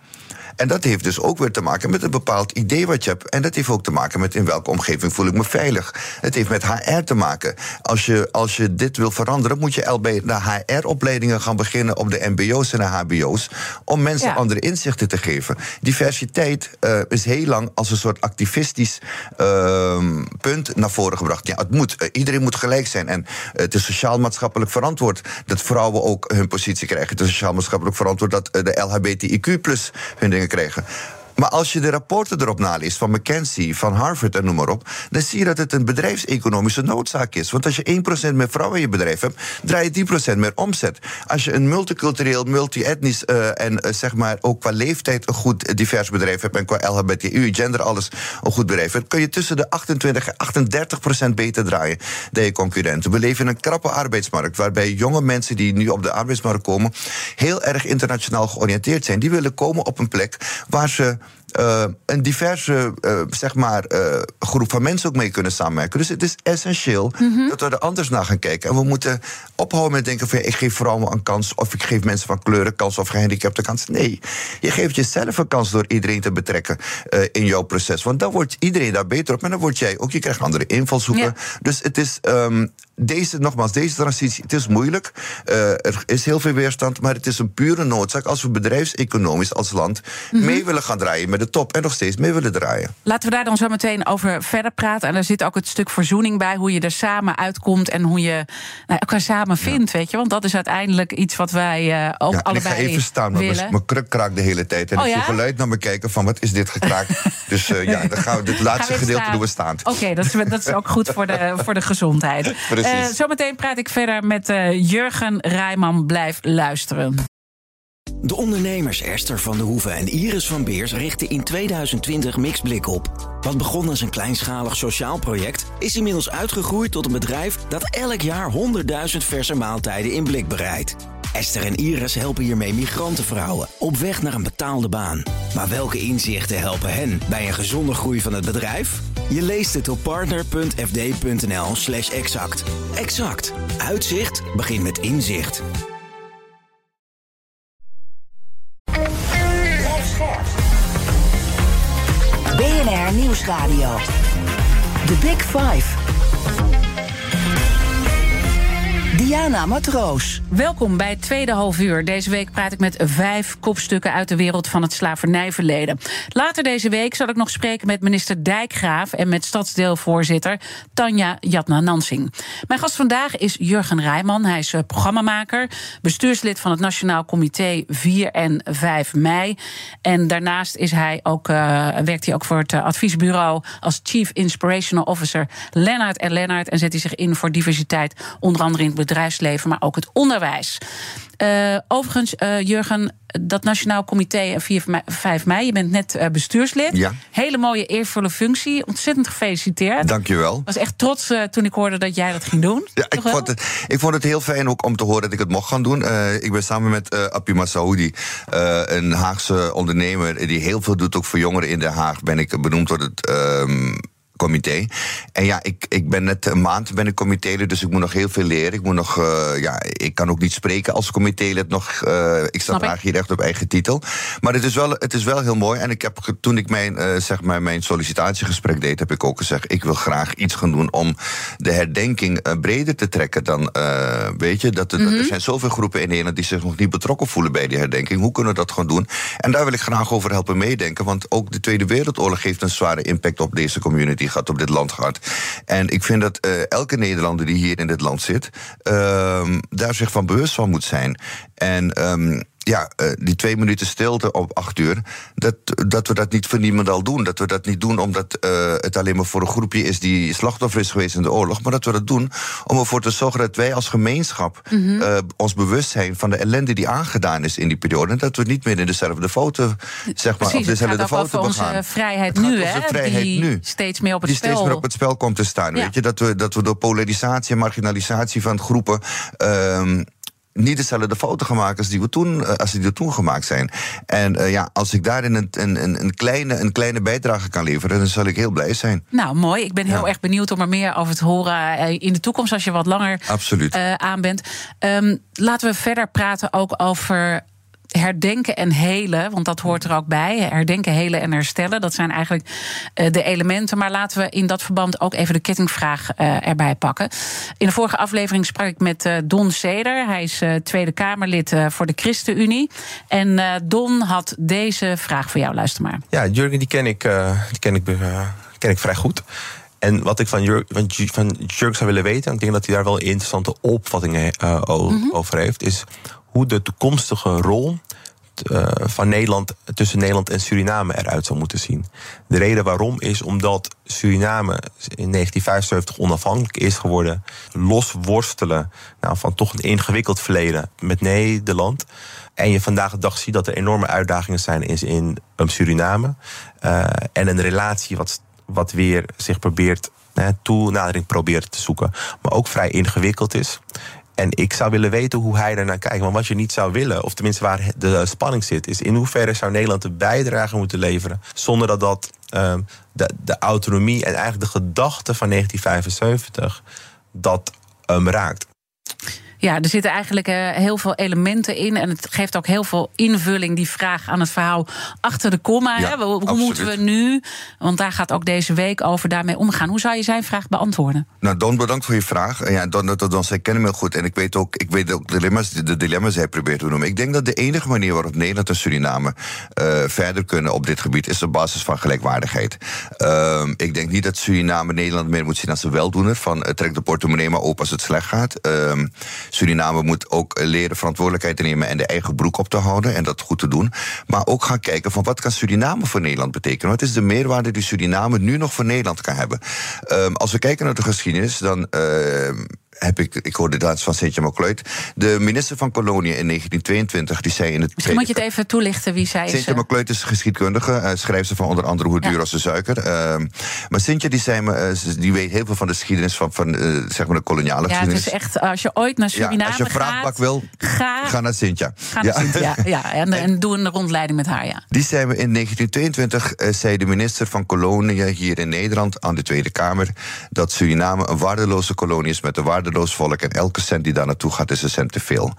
En dat heeft dus ook weer te maken met een bepaald idee wat je hebt. En dat heeft ook te maken met in welke omgeving voel ik me veilig. Het heeft met HR te maken. Als je, als je dit wil veranderen, moet je bij de HR-opleidingen gaan beginnen op de MBO's en de HBO's. Om mensen ja. andere inzichten te geven. Diversiteit uh, is heel lang als een soort activistisch uh, punt naar voren gebracht. Ja, het moet. Uh, iedereen moet gelijk zijn. En het is sociaal-maatschappelijk verantwoord dat vrouwen ook hun positie krijgen. Het is sociaal-maatschappelijk verantwoord dat de LHBTIQ plus hun dingen krijgen. Maar als je de rapporten erop naleest van McKinsey, van Harvard en noem maar op, dan zie je dat het een bedrijfseconomische noodzaak is. Want als je 1% meer vrouwen in je bedrijf hebt, draai je 10% meer omzet. Als je een multicultureel, multi-etnisch uh, en uh, zeg maar ook qua leeftijd een goed divers bedrijf hebt en qua LHBTU, gender, alles een goed bedrijf hebt, kun je tussen de 28 en 38% beter draaien dan je concurrenten. We leven in een krappe arbeidsmarkt waarbij jonge mensen die nu op de arbeidsmarkt komen heel erg internationaal georiënteerd zijn. Die willen komen op een plek waar ze uh, een diverse uh, zeg maar, uh, groep van mensen ook mee kunnen samenwerken. Dus het is essentieel mm -hmm. dat we er anders naar gaan kijken. En we moeten ophouden met denken van ik geef vrouwen een kans, of ik geef mensen van kleur een kans, of gehandicapten kans. Nee, je geeft jezelf een kans door iedereen te betrekken in jouw proces. Want dan wordt iedereen daar beter op en dan word jij ook, je krijgt andere invalshoeken. Ja. Dus het is. Um, deze, nogmaals, deze transitie, het is moeilijk. Uh, er is heel veel weerstand, maar het is een pure noodzaak als we bedrijfseconomisch als land mm -hmm. mee willen gaan draaien met de top en nog steeds mee willen draaien. Laten we daar dan zo meteen over verder praten. En er zit ook het stuk verzoening bij, hoe je er samen uitkomt en hoe je nou, elkaar samen vindt, ja. weet je. Want dat is uiteindelijk iets wat wij uh, ook ja, allebei Ik ga even staan, want willen. mijn kruk kraakt de hele tijd. En oh, ik ja? geluid naar me kijken van wat is dit gekraakt. dus uh, ja, dan gaan we dit laatste we gedeelte staan? doen we staand. Oké, okay, dat, is, dat is ook goed voor de, voor de gezondheid. Precies. Uh, zometeen praat ik verder met uh, Jurgen Rijman. Blijf luisteren. De ondernemers Esther van der Hoeven en Iris van Beers richten in 2020 Mixblik op. Wat begon als een kleinschalig sociaal project, is inmiddels uitgegroeid tot een bedrijf dat elk jaar 100.000 verse maaltijden in blik bereidt. Esther en Iris helpen hiermee migrantenvrouwen op weg naar een betaalde baan. Maar welke inzichten helpen hen bij een gezonde groei van het bedrijf? Je leest het op partner.fd.nl/slash exact. Exact. Uitzicht begint met inzicht. BNR Nieuwsradio. The Big Five. Diana Matroos. Welkom bij het tweede halfuur. Deze week praat ik met vijf kopstukken uit de wereld van het slavernijverleden. Later deze week zal ik nog spreken met minister Dijkgraaf en met stadsdeelvoorzitter Tanja Jatna Nansing. Mijn gast vandaag is Jurgen Rijman. Hij is programmamaker, bestuurslid van het Nationaal Comité 4 en 5 mei. En daarnaast is hij ook, uh, werkt hij ook voor het adviesbureau als Chief Inspirational Officer Lennart en Lennart. En zet hij zich in voor diversiteit, onder andere in het bedrijfsleven, maar ook het onderwijs. Uh, overigens, uh, Jurgen, dat Nationaal Comité 4 mei, 5 mei, je bent net uh, bestuurslid. Ja. Hele mooie, eervolle functie. Ontzettend gefeliciteerd. Dank je wel. Ik was echt trots toen ik hoorde dat jij dat ging doen. Ja, ik vond, het, ik vond het heel fijn ook om te horen dat ik het mocht gaan doen. ik ben samen met uh, Appie Massaoudi, een Haagse ondernemer die heel veel doet, ook voor jongeren in Den Haag, ben ik benoemd tot het. Um, comité. En ja, ik, ik ben net een maand ben ik comitélid, dus ik moet nog heel veel leren. Ik moet nog, uh, ja, ik kan ook niet spreken als comitélid nog. Uh, ik sta graag hier echt op eigen titel. Maar het is wel, het is wel heel mooi. En ik heb toen ik mijn, uh, zeg maar mijn sollicitatiegesprek deed, heb ik ook gezegd: ik wil graag iets gaan doen om de herdenking breder te trekken dan, weet je, dat mm -hmm. er zijn zoveel groepen in Nederland die zich nog niet betrokken voelen bij die herdenking. Hoe kunnen we dat gaan doen? En daar wil ik graag over helpen meedenken, want ook de Tweede Wereldoorlog heeft een zware impact op deze community gehad, op dit land gehad. En ik vind dat uh, elke Nederlander die hier in dit land zit, uh, daar zich van bewust van moet zijn. En um, ja, uh, die twee minuten stilte op acht uur, dat, dat we dat niet voor niemand al doen. Dat we dat niet doen omdat uh, het alleen maar voor een groepje is die slachtoffer is geweest in de oorlog. Maar dat we dat doen om ervoor te zorgen dat wij als gemeenschap mm -hmm. uh, ons bewust zijn van de ellende die aangedaan is in die periode. En dat we niet meer in dezelfde foto, zeg maar, Precies, op dezelfde het foto begaan. onze vrijheid nu, hè? vrijheid die nu. steeds meer op het die spel. steeds meer op het spel komt te staan. Ja. Weet je? Dat, we, dat we door polarisatie en marginalisatie van groepen. Uh, niet dezelfde foto gaan maken als die, we toen, als die er toen gemaakt zijn. En uh, ja, als ik daarin een, een, een, kleine, een kleine bijdrage kan leveren, dan zal ik heel blij zijn. Nou, mooi. Ik ben heel ja. erg benieuwd om er meer over te horen in de toekomst, als je wat langer Absoluut. Uh, aan bent. Um, laten we verder praten ook over herdenken en helen, want dat hoort er ook bij. Herdenken, helen en herstellen, dat zijn eigenlijk uh, de elementen. Maar laten we in dat verband ook even de kettingvraag uh, erbij pakken. In de vorige aflevering sprak ik met uh, Don Seder. Hij is Tweede Kamerlid voor de ChristenUnie. En Don had deze vraag voor jou, luister maar. Ja, Jurgen, die ken ik, die ken ik, ken ik vrij goed. En wat ik van Jurk, van Jurk zou willen weten, en ik denk dat hij daar wel interessante opvattingen uh, mm -hmm. over heeft, is hoe de toekomstige rol uh, van Nederland, tussen Nederland en Suriname eruit zou moeten zien. De reden waarom is omdat Suriname in 1975 onafhankelijk is geworden, losworstelen nou, van toch een ingewikkeld verleden met Nederland. En je vandaag de dag ziet dat er enorme uitdagingen zijn in, in Suriname. Uh, en een relatie wat, wat weer zich probeert, hè, toenadering probeert te zoeken, maar ook vrij ingewikkeld is. En ik zou willen weten hoe hij naar kijkt. Want wat je niet zou willen, of tenminste waar de spanning zit, is in hoeverre zou Nederland een bijdrage moeten leveren. zonder dat dat uh, de, de autonomie en eigenlijk de gedachte van 1975 dat um, raakt. Ja, er zitten eigenlijk uh, heel veel elementen in. En het geeft ook heel veel invulling, die vraag aan het verhaal achter de komma. Ja, Hoe absoluut. moeten we nu, want daar gaat ook deze week over, daarmee omgaan. Hoe zou je zijn vraag beantwoorden? Nou, Don, bedankt voor je vraag. Ja, Don, Don, Don zij kennen me goed. En ik weet ook, ik weet ook de dilemma's, de dilemma's die hij probeert te noemen. Ik denk dat de enige manier waarop Nederland en Suriname uh, verder kunnen op dit gebied is op basis van gelijkwaardigheid. Uh, ik denk niet dat Suriname Nederland meer moet zien als een weldoener. Van uh, trek de portemonnee maar open als het slecht gaat. Ehm, Suriname moet ook leren verantwoordelijkheid te nemen en de eigen broek op te houden en dat goed te doen. Maar ook gaan kijken van wat kan Suriname voor Nederland betekenen? Wat is de meerwaarde die Suriname nu nog voor Nederland kan hebben? Um, als we kijken naar de geschiedenis, dan. Uh, heb ik, ik hoorde dat van Sintje McCloyd. De minister van Koloniën in 1922, die zei in het. Misschien moet je het even toelichten wie zij is. Sintje McCloyd is geschiedkundige, uh, schrijft ze van onder andere Hoe duur ja. als de suiker. Uh, maar Sintje die, zei me, uh, die weet heel veel van de geschiedenis van, van zeg maar de koloniale ja, geschiedenis. Ja, het is echt, als je ooit naar Suriname gaat... als je vraagpak wil, ga, ga naar Sintje. Ga naar Sintje, ja. ja, en, en doe een rondleiding met haar, ja. Die zei me in 1922, zei de minister van Koloniën hier in Nederland aan de Tweede Kamer... dat Suriname een waardeloze kolonie is met een waardeloos volk... en elke cent die daar naartoe gaat, is een cent te veel.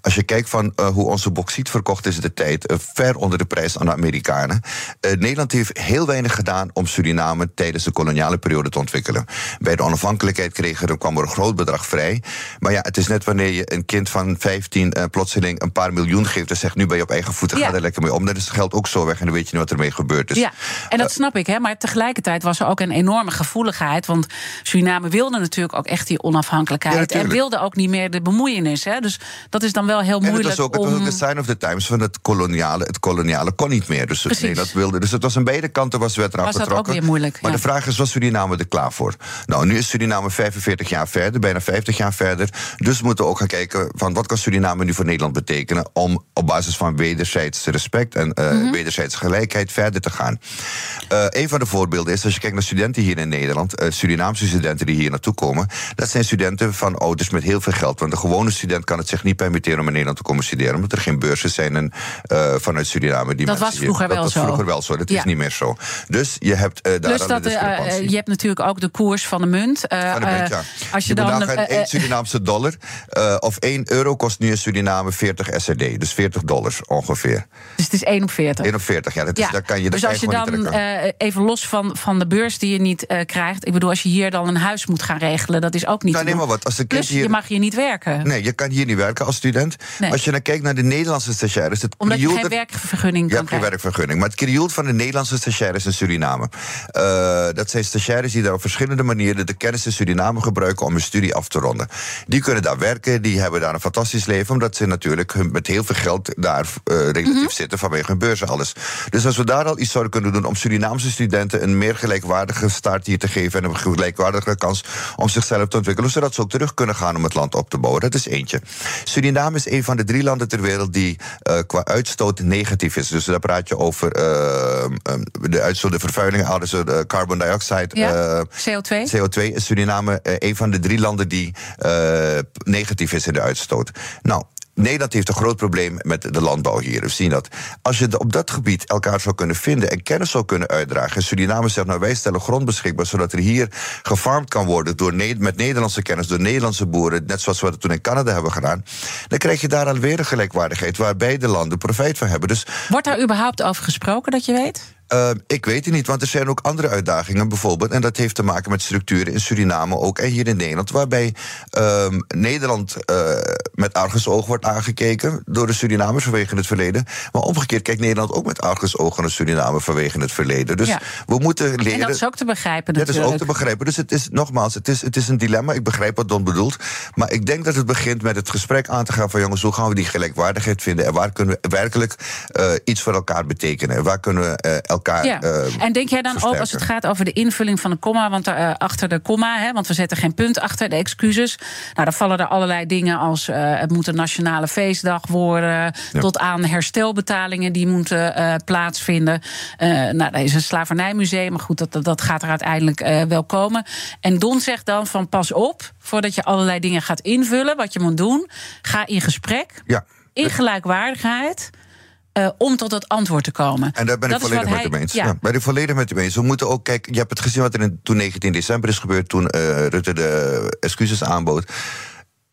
Als je kijkt van uh, hoe onze bauxiet verkocht is de tijd, uh, ver onder de prijs aan de Amerikanen. Uh, Nederland heeft heel weinig gedaan om Suriname tijdens de koloniale periode te ontwikkelen. Bij de onafhankelijkheid kregen er, kwam er een groot bedrag vrij. Maar ja, het is net wanneer je een kind van 15 plotseling een paar miljoen geeft en zegt: nu ben je op eigen voeten, ja. ga er lekker mee om. Dan is het geld ook zo weg en dan weet je niet wat ermee gebeurd is. Ja, en dat snap ik, hè, maar tegelijkertijd was er ook een enorme gevoeligheid. Want Suriname wilde natuurlijk ook echt die onafhankelijkheid. Ja, en wilde ook niet meer de bemoeienis. Hè? Dus dat is dan wel heel moeilijk. En het was ook, om... het was ook de sign of the times van het koloniale. Het koloniale kon niet meer. Dus dat wilde. Dus het was aan beide kanten was werd eraan was betrokken. Dat ook weer moeilijk, maar ja. de vraag is, was Suriname er klaar voor? Nou, nu is Suriname 45 jaar verder, bijna 50 jaar verder. Dus we moeten ook gaan kijken van wat kan Suriname nu voor Nederland betekenen om op basis van wederzijds respect en uh, wederzijds gelijkheid verder te gaan. Uh, een van de voorbeelden is, als je kijkt naar studenten hier in Nederland, uh, Surinaamse studenten die hier naartoe komen, dat zijn studenten van ouders met heel veel geld. Want de gewone student kan het zich niet permitteren om in Nederland te komen studeren, omdat er geen beurzen zijn en, uh, vanuit Suriname. Die dat was vroeger hier, wel dat zo. was vroeger wel zo. Dat ja. is niet meer zo. Dus je hebt uh, daar Plus dat, uh, je hebt natuurlijk ook de koers van de munt. van de munt ja. Als je, je dan één Surinaamse dollar of 1 euro kost nu in Suriname 40 SRD, dus 40 dollars ongeveer. Dus het is 1 op 40. 1 op 40, ja. Dat is, ja. Daar kan je dus als je dan even los van, van de beurs die je niet krijgt, ik bedoel, als je hier dan een huis moet gaan regelen, dat is ook niet. Nou, wat. Als de Plus, hier... je mag hier niet werken. Nee, je kan hier niet werken als student. Nee. Als je dan kijkt naar de Nederlandse stagiaires... Het Omdat je geen werkvergunning je kan hebt geen werkvergunning. Maar het krioelt van de Nederlandse stagiaires in Suriname. Uh, dat zijn stagiaires die daar op verschillende manieren... de kennis in Suriname gebruiken om hun studie af te ronden. Die kunnen daar werken, die hebben daar een fantastisch leven... omdat ze natuurlijk met heel veel geld daar uh, relatief mm-hmm. zitten... vanwege hun beurs en alles. Dus als we daar al iets zouden kunnen doen... om Surinaamse studenten een meer gelijkwaardige start hier te geven... en een gelijkwaardige kans om zichzelf te ontwikkelen... zodat ze ook terug kunnen gaan om het land op te bouwen. Dat is eentje. Suriname is een van de drie landen ter wereld die uh, qua uitstoot negatief is. Dus daar praat je over uh, de uitstoot, de vervuiling, dus de carbon dioxide. Ja, uh, CO2. CO2 is Suriname een van de drie landen die negatief is in de uitstoot. Nou, Nederland heeft een groot probleem met de landbouw hier. We zien dat. Als je op dat gebied elkaar zou kunnen vinden en kennis zou kunnen uitdragen. Suriname zegt, nou wij stellen grond beschikbaar zodat er hier gefarmd kan worden door met Nederlandse kennis, door Nederlandse boeren, net zoals we dat toen in Canada hebben gedaan. Dan krijg je daar alweer een gelijkwaardigheid waar beide landen profijt van hebben. Dus, Wordt daar überhaupt over gesproken dat je weet? Uh, ik weet het niet, want er zijn ook andere uitdagingen bijvoorbeeld. En dat heeft te maken met structuren in Suriname ook en hier in Nederland. Waarbij uh, Nederland uh, met argusoog wordt aangekeken door de Surinamers vanwege het verleden. Maar omgekeerd kijkt Nederland ook met argusogen naar Suriname vanwege het verleden. Dus Ja. we moeten leren. En dat is ook te begrijpen Dat is natuurlijk. ook te begrijpen. Dus het is nogmaals, het is, het is een dilemma. Ik begrijp wat Don bedoelt. Maar ik denk dat het begint met het gesprek aan te gaan van jongens, hoe gaan we die gelijkwaardigheid vinden? En waar kunnen we werkelijk eh, iets voor elkaar betekenen? En waar kunnen we eh, elkaar. Ja. eh, en denk jij dan ook als het gaat over de invulling van de komma, want eh, achter de komma, hè, want we zetten geen punt achter de excuses. Nou, dan vallen er allerlei dingen als eh, het moet een nationale feestdag worden, tot aan herstelbetalingen die moeten plaatsvinden. Nou, er is een slavernijmuseum, maar goed, dat, dat, gaat er uiteindelijk wel komen. En Don zegt dan van pas op, voordat je allerlei dingen gaat invullen, wat je moet doen, ga in gesprek, Ja. in gelijkwaardigheid. Eh, om tot dat antwoord te komen. En daar ben Dat ik volledig met hem eens. ja. Ja. ben ik volledig met hem eens. We moeten ook kijken. Je hebt het gezien wat er in, toen 19 december is gebeurd, toen eh, Rutte de excuses aanbood.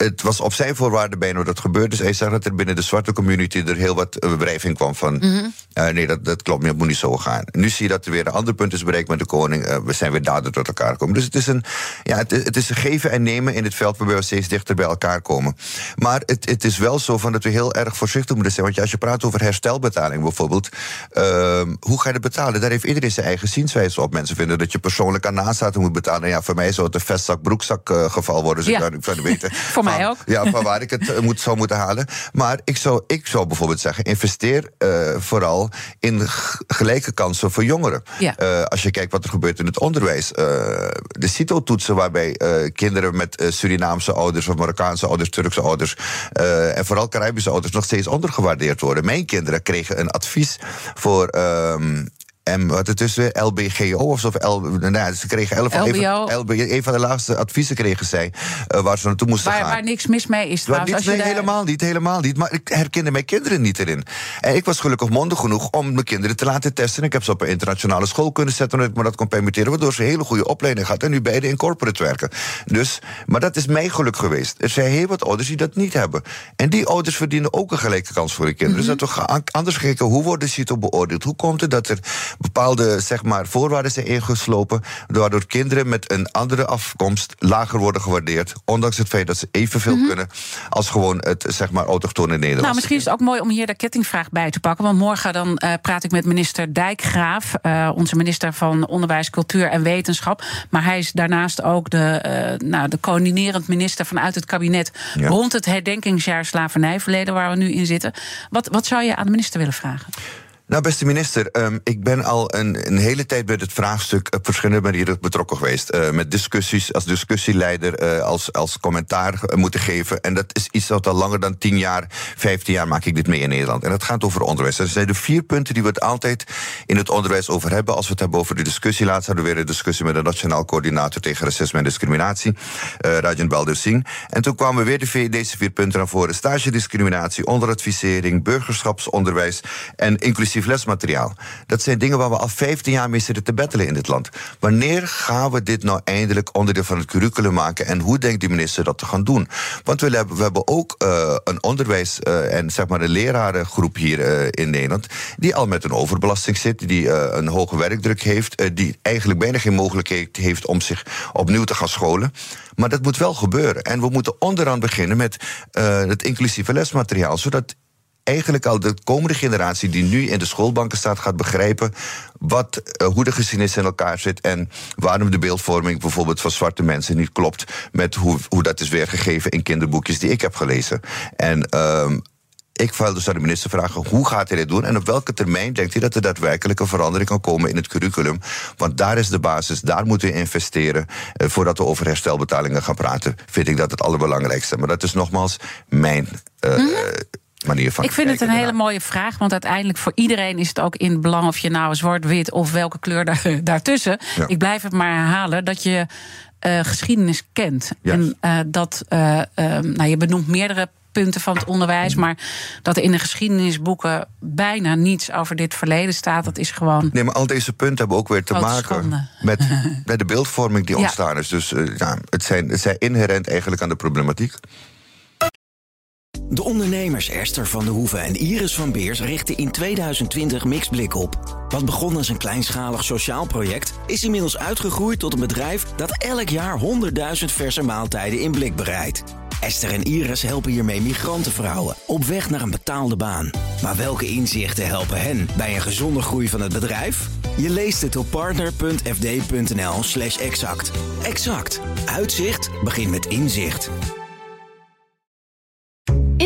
Het was op zijn voorwaarden bijna dat gebeurde. Dus hij zag dat er binnen de zwarte community er heel wat eh, wrijving kwam van. Mhm. eh, nee, dat, dat klopt niet, dat moet niet zo gaan. Nu zie je dat er weer een ander punt is bereikt met de koning. Eh, we zijn weer daardoor tot elkaar gekomen. Dus het is, een, ja, het, het is een geven en nemen in het veld waarbij we steeds dichter bij elkaar komen. Maar het, het is wel zo van dat we heel erg voorzichtig moeten zijn. Want als je praat over herstelbetaling bijvoorbeeld. ehm, hoe ga je dat betalen? Daar heeft iedereen zijn eigen zienswijze op. Mensen vinden dat je persoonlijk aan nazaten moet betalen. Ja, voor mij zou het een vestzak-broekzak geval worden. Dus Ja. ik zou weten. Mij ook. Ja, van waar ik het eh, moet, zou moeten halen. Maar ik zou, ik zou bijvoorbeeld zeggen: investeer eh, vooral in gelijke kansen voor jongeren. Ja. Eh, als je kijkt wat er gebeurt in het onderwijs. de CITO-toetsen, waarbij kinderen met Surinaamse ouders of Marokkaanse ouders, Turkse ouders en vooral Caribische ouders nog steeds ondergewaardeerd worden. Mijn kinderen kregen een advies voor. ehm, en wat weer, LBGO of zo. Nou, ja, ze kregen elf, LBO. Even, LB, een van de laagste adviezen kregen zij. eh, waar ze naartoe moesten Waar, gaan. waar niks mis mee is trouwens. niet, als je nee, daar- helemaal niet, helemaal niet. Maar ik herkende mijn kinderen niet erin. En ik was gelukkig mondig genoeg om mijn kinderen te laten testen. Ik heb ze op een internationale school kunnen zetten... omdat ik me dat kon permitteren... waardoor ze een hele goede opleiding hadden... en nu beide in corporate werken. Dus, maar dat is mijn geluk geweest. Er zijn heel wat ouders die dat niet hebben. En die ouders verdienen ook een gelijke kans voor hun kinderen. Dus dat we anders kijken, hoe wordt de CITO beoordeeld? Hoe komt het dat er bepaalde zeg maar, voorwaarden zijn ingeslopen... waardoor kinderen met een andere afkomst lager worden gewaardeerd... ondanks het feit dat ze evenveel kunnen... als gewoon het zeg maar, autochtone Nederlands. Nou, misschien is het ook mooi om hier de kettingvraag bij te pakken. Want morgen dan eh, praat ik met minister Dijkgraaf, eh, onze minister van Onderwijs, Cultuur en Wetenschap. Maar hij is daarnaast ook de, eh, nou, de coördinerend minister vanuit het kabinet Ja. rond het herdenkingsjaar slavernijverleden waar we nu in zitten. Wat, wat zou je aan de minister willen vragen? Nou, beste minister, ehm, ik ben al een, een hele tijd bij het vraagstuk op verschillende manieren betrokken geweest. Eh, met discussies, als discussieleider, eh, als, als commentaar eh, moeten geven. En dat is iets dat al langer dan 10 jaar, 15 jaar maak ik dit mee in Nederland. En dat gaat over onderwijs. Er zijn de vier punten die we het altijd in het onderwijs over hebben. Als we het hebben over de discussie, laatst hadden we weer een discussie met de Nationaal Coördinator tegen Racisme en Discriminatie, eh Rajan Balder Singh. En toen kwamen weer de, vier- deze vier punten naar voren: stagediscriminatie, onderadvisering, burgerschapsonderwijs en inclusief lesmateriaal. Dat zijn dingen waar we al 15 jaar mee zitten te battelen in dit land. Wanneer gaan we dit nou eindelijk onderdeel van het curriculum maken en hoe denkt die minister dat te gaan doen? Want we hebben, we hebben ook eh, een onderwijs- eh, en zeg maar een lerarengroep hier eh, in Nederland die al met een overbelasting zit, die een hoge werkdruk heeft, die eigenlijk bijna geen mogelijkheid heeft om zich opnieuw te gaan scholen. Maar dat moet wel gebeuren. En we moeten onderaan beginnen met het inclusieve lesmateriaal, zodat eigenlijk al de komende generatie die nu in de schoolbanken staat, gaat begrijpen wat, eh, hoe de geschiedenis in elkaar zit en waarom de beeldvorming bijvoorbeeld van zwarte mensen niet klopt met hoe, hoe dat is weergegeven in kinderboekjes die ik heb gelezen. En ehm, ik wil dus aan de minister vragen hoe gaat hij dit doen en op welke termijn denkt hij dat er daadwerkelijk een verandering kan komen in het curriculum? Want daar is de basis, daar moeten we investeren. Eh, voordat we over herstelbetalingen gaan praten, vind ik dat het allerbelangrijkste. Maar dat is nogmaals mijn eh, manier van. Ik vind het een hele mooie vraag, want uiteindelijk voor iedereen is het ook in het belang of je nou zwart-wit of welke kleur daar, daartussen. Ja. Ik blijf het maar herhalen dat je eh, geschiedenis kent. En eh, dat, eh, ehm, nou, je benoemt meerdere punten van het onderwijs, maar dat er in de geschiedenisboeken bijna niets over dit verleden staat, dat is gewoon. Nee, maar al deze punten hebben ook weer te maken schande. met, met de beeldvorming die Ja. ontstaan is. Dus ja, het, zijn, het zijn inherent eigenlijk aan de problematiek. De ondernemers Esther van de Hoeven en Iris van Beers richten in 2020 Mixblik op. Wat begon als een kleinschalig sociaal project, is inmiddels uitgegroeid tot een bedrijf dat elk jaar 100.000 verse maaltijden in blik bereidt. Esther en Iris helpen hiermee migrantenvrouwen op weg naar een betaalde baan. Maar welke inzichten helpen hen bij een gezonde groei van het bedrijf? Je leest het op partner.fd.nl/slash exact. Exact. Uitzicht begint met inzicht.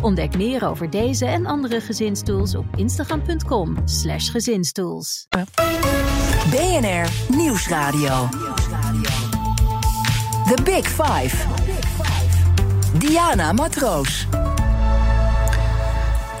Ontdek meer over deze en andere gezinstools op instagram.com/slash gezinstools. BNR Nieuwsradio. The Big Five. Diana Matroos.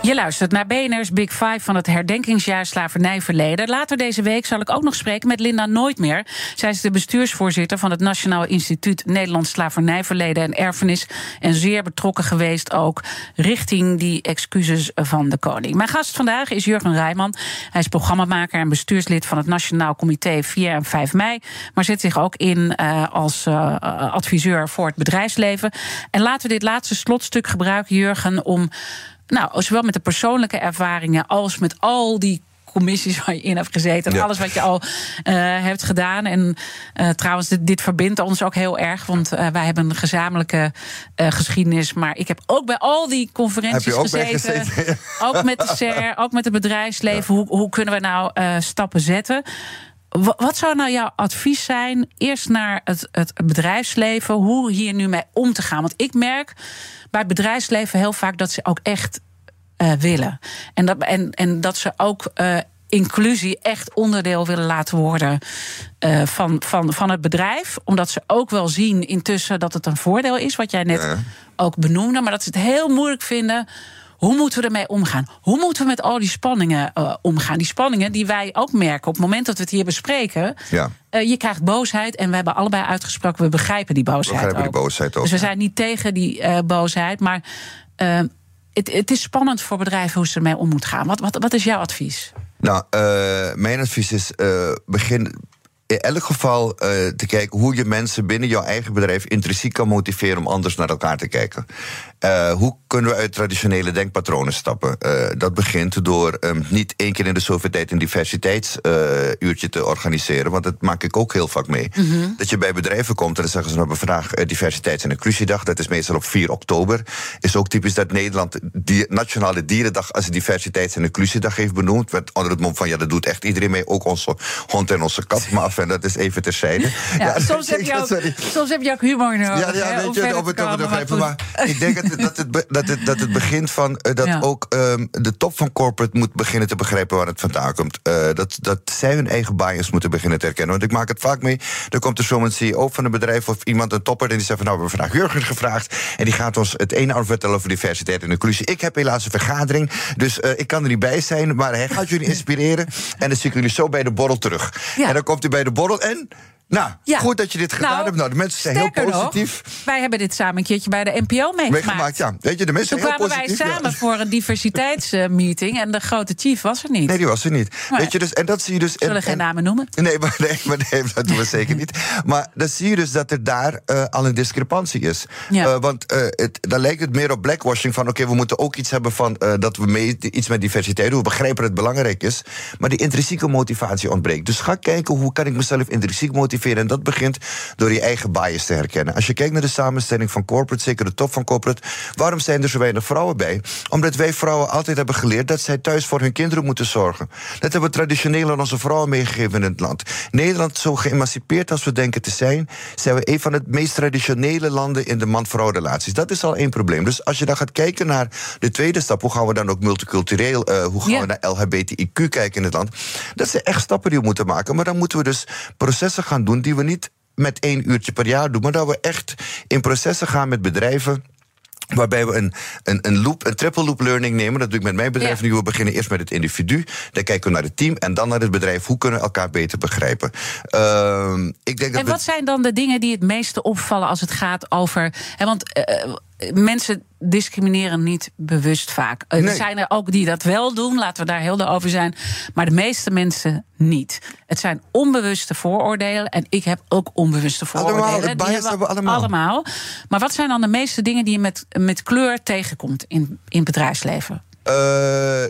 Je luistert naar BNR's Big Five van het herdenkingsjaar slavernijverleden. Later deze week zal ik ook nog spreken met Linda Nooitmeer. Zij is de bestuursvoorzitter van het Nationaal Instituut Nederlands Slavernijverleden en Erfenis. En zeer betrokken geweest ook richting die excuses van de koning. Mijn gast vandaag is Jurgen Rijman. Hij is programmamaker en bestuurslid van het Nationaal Comité 4 en 5 mei. Maar zet zich ook in uh, als uh, adviseur voor het bedrijfsleven. En laten we dit laatste slotstuk gebruiken, Jurgen, om nou, zowel met de persoonlijke ervaringen als met al die commissies waar je in hebt gezeten. En ja. alles wat je al uh, hebt gedaan. En uh, trouwens, dit, dit, verbindt ons ook heel erg. Want uh, wij hebben een gezamenlijke geschiedenis. Maar ik heb ook bij al die conferenties ook gezeten. gezeten? Ook met de SER, ook met het bedrijfsleven. Ja. Hoe, hoe kunnen we nou stappen zetten? Wat zou nou jouw advies zijn? Eerst naar het, het bedrijfsleven, hoe hier nu mee om te gaan. Want ik merk bij het bedrijfsleven heel vaak dat ze ook echt uh, willen. En dat, en, en dat ze ook uh, inclusie echt onderdeel willen laten worden uh, van, van, van het bedrijf. Omdat ze ook wel zien intussen dat het een voordeel is, wat jij net ja. ook benoemde. Maar dat ze het heel moeilijk vinden. Hoe moeten we ermee omgaan? Hoe moeten we met al die spanningen uh, omgaan? Die spanningen die wij ook merken op het moment dat we het hier bespreken. Ja. Uh, je krijgt boosheid en we hebben allebei uitgesproken, we begrijpen die boosheid. We begrijpen ook. die boosheid ook. Dus we zijn niet tegen die uh, boosheid, maar het, het is spannend voor bedrijven hoe ze ermee om moeten gaan. Wat, wat, wat is jouw advies? Nou, mijn advies is begin in elk geval uh, te kijken hoe je mensen binnen jouw eigen bedrijf intrinsiek kan motiveren om anders naar elkaar te kijken. Uh, hoe kunnen we uit traditionele denkpatronen stappen? Uh, dat begint door um, niet één keer in de zoveel tijd een diversiteitsuurtje te organiseren, want dat maak ik ook heel vaak mee. Mm -hmm. Dat je bij bedrijven komt en dan zeggen ze: nou, we hebben vandaag diversiteits- en inclusiedag. Dat is meestal op 4 oktober. Is ook typisch dat Nederland die Nationale Dierendag als diversiteits- en inclusiedag heeft benoemd. Met onder het mom van ja, dat doet echt iedereen mee, ook onze hond en onze kat. Maar en dat is even terzijde. Ja, ja, soms, heb je ook, soms heb je ook humor nodig. Ja, ja weet je, op het Maar ik denk dat het, dat het, dat het, dat het begint van uh, dat ja. ook um, de top van corporate moet beginnen te begrijpen waar het vandaan komt. Uh, dat, dat zij hun eigen bias moeten beginnen te herkennen. Want ik maak het vaak mee. Er komt er zo'n CEO van een bedrijf of iemand, een topper, en die zegt van nou, we hebben vandaag Jurgen gevraagd. En die gaat ons het ene vertellen over diversiteit en inclusie. Ik heb helaas een vergadering, dus uh, ik kan er niet bij zijn. Maar hij gaat jullie inspireren. En dan zie ik jullie zo bij de borrel terug. Ja. En dan komt hij bij de borrel en. Nou, ja. goed dat je dit gedaan nou, hebt. Nou, de mensen zijn heel positief. Nog, wij hebben dit samen een keertje bij de NPO meegemaakt. meegemaakt ja. Weet je, de mensen Toen zijn heel kwamen positief. wij samen ja. voor een diversiteitsmeeting en de grote chief was er niet. Nee, die was er niet. Nee. Weet je, dus, en dat zie je dus. Zullen en, geen en, namen noemen? Nee, maar, nee, maar nee, dat doen we zeker niet. Maar dan zie je dus dat er daar uh, al een discrepantie is. Ja. Uh, want uh, het, dan lijkt het meer op blackwashing van... oké, okay, we moeten ook iets hebben van dat we mee, iets met diversiteit doen. We begrijpen dat het belangrijk is. Maar die intrinsieke motivatie ontbreekt. Dus ga kijken hoe kan ik mezelf intrinsiek motiveren. En dat begint door je eigen bias te herkennen. Als je kijkt naar de samenstelling van corporate, zeker de top van corporate... waarom zijn er zo weinig vrouwen bij? Omdat wij vrouwen altijd hebben geleerd... dat zij thuis voor hun kinderen moeten zorgen. Dat hebben we traditioneel aan onze vrouwen meegegeven in het land. Nederland, zo geëmancipeerd als we denken te zijn... zijn we een van de meest traditionele landen in de man-vrouw relaties. Dat is al één probleem. Dus als je dan gaat kijken naar de tweede stap... hoe gaan we dan ook multicultureel... Uh, hoe gaan ja. we naar LHBTIQ kijken in het land... dat zijn echt stappen die we moeten maken. Maar dan moeten we dus processen gaan doen... die we niet met één uurtje per jaar doen, maar dat we echt in processen gaan met bedrijven Waarbij we een, een, een loop, een triple loop learning nemen. Dat doe ik met mijn bedrijf nu. We beginnen eerst met het individu. Dan kijken we naar het team. En dan naar het bedrijf. Hoe kunnen we elkaar beter begrijpen? Uh, ik denk dat en wat zijn dan de dingen die het meeste opvallen als het gaat over. Hè, want uh, mensen discrimineren niet bewust vaak. Nee. Er zijn er ook die dat wel doen, laten we daar heel over zijn. Maar de meeste mensen niet. Het zijn onbewuste vooroordelen. En ik heb ook onbewuste vooroordelen. Allemaal, die hebben we, hebben we allemaal. allemaal. Maar wat zijn dan de meeste dingen die je met, met kleur tegenkomt in, in bedrijfsleven? Uh,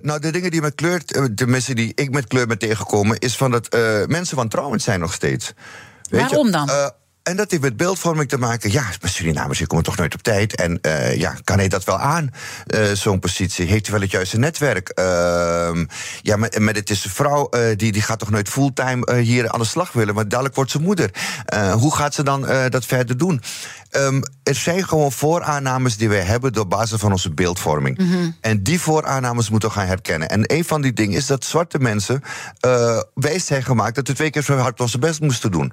nou, de dingen die met kleur, de mensen die ik met kleur ben tegengekomen, is van dat uh, mensen wantrouwend zijn nog steeds. Weet Waarom je? dan? Uh, en dat heeft met beeldvorming te maken. Ja, maar Surinamers komen toch nooit op tijd. En uh, ja, kan hij dat wel aan, uh, zo'n positie? Heeft hij wel het juiste netwerk? Uh, ja, maar, maar het is een vrouw uh, die, die gaat toch nooit fulltime hier aan de slag willen. Maar dadelijk wordt ze moeder. hoe gaat ze dan dat verder doen? Um, er zijn gewoon vooraannames die wij hebben door basis van onze beeldvorming. Mm -hmm. En die vooraannames moeten we gaan herkennen. En een van die dingen is dat zwarte mensen uh, wijs zijn gemaakt dat we twee keer zo hard onze best moesten doen.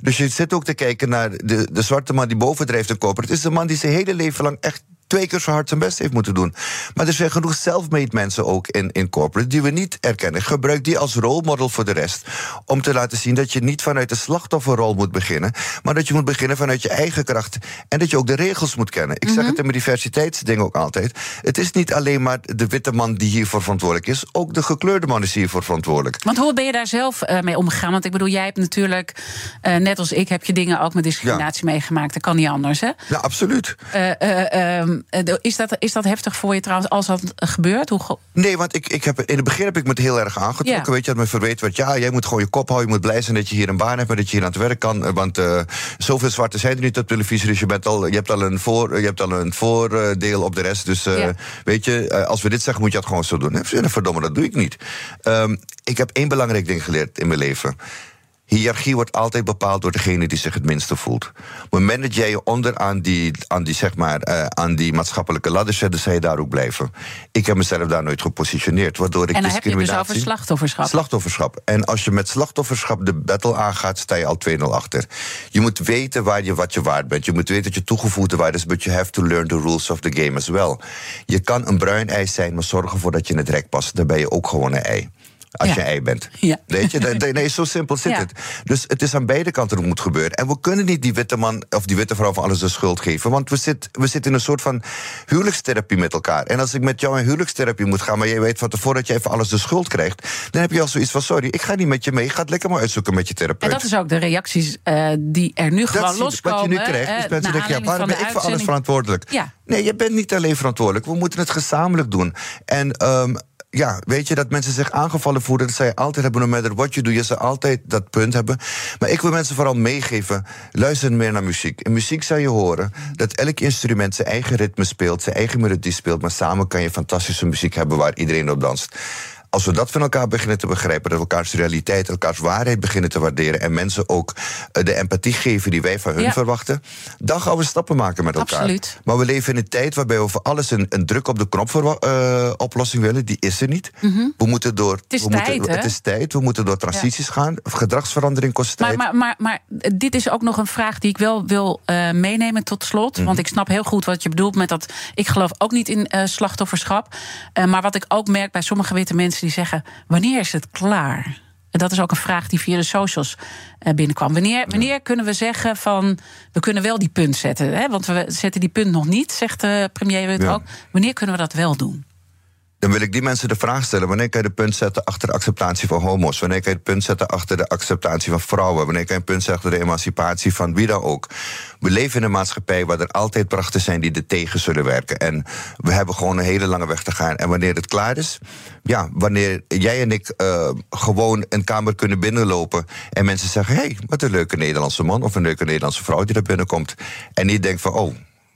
Dus je zit ook te kijken naar de, de zwarte man die bovendrijft in koper. Het is de man die zijn hele leven lang echt twee keer zo hard zijn best heeft moeten doen. Maar er zijn genoeg self-made mensen ook in, in corporate die we niet erkennen. Gebruik die als rolmodel voor de rest. Om te laten zien dat je niet vanuit de slachtofferrol moet beginnen. Maar dat je moet beginnen vanuit je eigen kracht. En dat je ook de regels moet kennen. Ik mm -hmm. zeg het in mijn diversiteitsding ook altijd. Het is niet alleen maar de witte man die hiervoor verantwoordelijk is. Ook de gekleurde man is hiervoor verantwoordelijk. Want hoe ben je daar zelf uh, mee omgegaan? Want ik bedoel, jij hebt natuurlijk, uh, net als ik, heb je dingen ook met discriminatie ja. meegemaakt. Dat kan niet anders, hè? Ja, absoluut. Uh, is, dat, is dat heftig voor je trouwens als dat gebeurt? Hoe nee, want ik, ik heb, in het begin heb ik me heel erg aangetrokken. Ja. Weet je, dat me verweten werd. Ja, jij moet gewoon je kop houden. Je moet blij zijn dat je hier een baan hebt en dat je hier aan het werk kan. Want uh, zoveel zwarte zijn er niet op televisie. Dus je, bent al, je hebt al een, voor, je hebt al een voordeel op de rest. Dus uh, ja. weet je, als we dit zeggen, moet je dat gewoon zo doen. Verdomme, dat doe ik niet. Um, ik heb één belangrijk ding geleerd in mijn leven. Hiërarchie wordt altijd bepaald door degene die zich het minste voelt. Op het moment dat jij je onder aan die, aan die, zeg maar, uh, aan die maatschappelijke ladder zet, dan zal je daar ook blijven. Ik heb mezelf daar nooit gepositioneerd. Waardoor ik en dan heb je dus over slachtofferschap. Slachtofferschap. En als je met slachtofferschap de battle aangaat, sta je al 2-0 achter. Je moet weten waar je, wat je waard bent. Je moet weten dat je toegevoegde waarde is, but you have to learn the rules of the game as well. Je kan een bruin ei zijn, maar zorg ervoor dat je in het rek past. Dan ben je ook gewoon een ei als ja. je ei bent. Ja. Weet je, nee, zo simpel zit ja. het. Dus het is aan beide kanten dat moet gebeuren. En we kunnen niet die witte man of die witte vrouw van alles de schuld geven. Want we, zit, we zitten in een soort van huwelijkstherapie met elkaar. En als ik met jou in huwelijkstherapie moet gaan, maar jij weet van tevoren dat je even alles de schuld krijgt, dan heb je al zoiets van: sorry, ik ga niet met je mee. Ik ga het lekker maar uitzoeken met je therapeut. En dat is ook de reacties uh, die er nu gewoon dat loskomen. Wat je nu krijgt, is mensen denken: ja, waarom ben ik voor alles verantwoordelijk? Ja. Nee, je bent niet alleen verantwoordelijk. We moeten het gezamenlijk doen. En um, ja, weet je, dat mensen zich aangevallen voelen. Dat zij altijd hebben, no matter what you do. Je ze altijd dat punt hebben. Maar ik wil mensen vooral meegeven. Luister meer naar muziek. In muziek zou je horen dat elk instrument zijn eigen ritme speelt. Zijn eigen melodie speelt. Maar samen kan je fantastische muziek hebben waar iedereen op danst als we dat van elkaar beginnen te begrijpen, dat we elkaars realiteit, elkaars waarheid beginnen te waarderen en mensen ook de empathie geven die wij van hun ja. verwachten, dan gaan we stappen maken met elkaar. Absoluut. Maar we leven in een tijd waarbij we voor alles een, een druk op de knop voor, uh, oplossing willen. Die is er niet. Mm -hmm. We moeten door. Het is we tijd, moeten? Het is tijd. We moeten door transities ja. gaan. Gedragsverandering kost maar, tijd. Maar, maar, maar, dit is ook nog een vraag die ik wel wil uh, meenemen tot slot. Mm -hmm. Want ik snap heel goed wat je bedoelt met dat. Ik geloof ook niet in uh, slachtofferschap. maar wat ik ook merk bij sommige witte mensen die zeggen wanneer is het klaar? En dat is ook een vraag die via de socials uh, binnenkwam. Wanneer, wanneer kunnen we zeggen van we kunnen wel die punt zetten? Hè? Want we zetten die punt nog niet, zegt de premier Rutte ja. ook. Wanneer kunnen we dat wel doen? Dan wil ik die mensen de vraag stellen: wanneer kan je de punt zetten achter de acceptatie van homo's? Wanneer kan je het punt zetten achter de acceptatie van vrouwen? Wanneer kan je het punt zetten achter de emancipatie van wie dan ook? We leven in een maatschappij waar er altijd prachten zijn die er tegen zullen werken. En we hebben gewoon een hele lange weg te gaan. En wanneer het klaar is, ja, wanneer jij en ik uh, gewoon een kamer kunnen binnenlopen en mensen zeggen: hé, hey, wat een leuke Nederlandse man of een leuke Nederlandse vrouw die er binnenkomt. En niet denkt van: oh,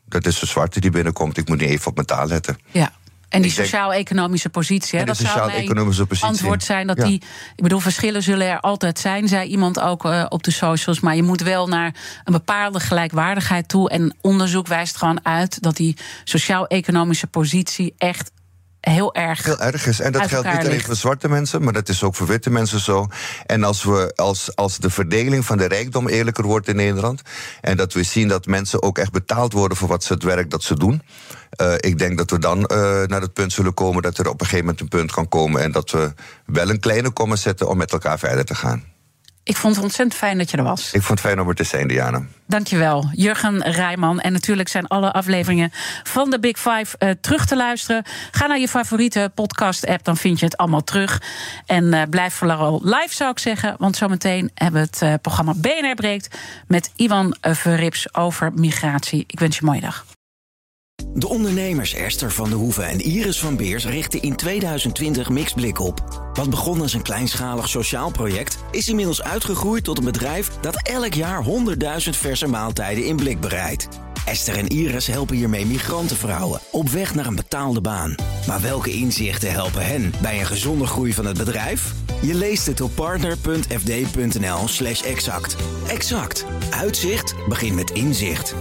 dat is een zwarte die binnenkomt, ik moet niet even op mijn taal letten. Ja. En die sociaal-economische positie, hè, dat zou mijn antwoord zijn. Dat ja. die, ik bedoel, verschillen zullen er altijd zijn, zei iemand ook uh, op de socials. Maar je moet wel naar een bepaalde gelijkwaardigheid toe. En onderzoek wijst gewoon uit dat die sociaal-economische positie echt heel erg. Heel erg is. En dat geldt niet alleen voor zwarte mensen, maar dat is ook voor witte mensen zo. En als, we, als, als de verdeling van de rijkdom eerlijker wordt in Nederland. en dat we zien dat mensen ook echt betaald worden voor wat ze het werk dat ze doen. Uh, ik denk dat we dan uh, naar het punt zullen komen dat er op een gegeven moment een punt kan komen. en dat we wel een kleine komma zetten om met elkaar verder te gaan. Ik vond het ontzettend fijn dat je er was. Ik vond het fijn om er te zijn, Diana. Dankjewel, Jurgen Rijman. En natuurlijk zijn alle afleveringen van de Big Five uh, terug te luisteren. Ga naar je favoriete podcast-app, dan vind je het allemaal terug. En uh, blijf vooral live, zou ik zeggen. Want zometeen hebben we het uh, programma BNR Breekt... met Ivan Verrips over migratie. Ik wens je een mooie dag. De ondernemers Esther van de Hoeven en Iris van Beers richten in 2020 Mixblik op. Wat begon als een kleinschalig sociaal project, is inmiddels uitgegroeid tot een bedrijf dat elk jaar 100.000 verse maaltijden in blik bereidt. Esther en Iris helpen hiermee migrantenvrouwen op weg naar een betaalde baan. Maar welke inzichten helpen hen bij een gezonde groei van het bedrijf? Je leest het op partner.fd.nl/slash exact. Exact. Uitzicht begint met inzicht.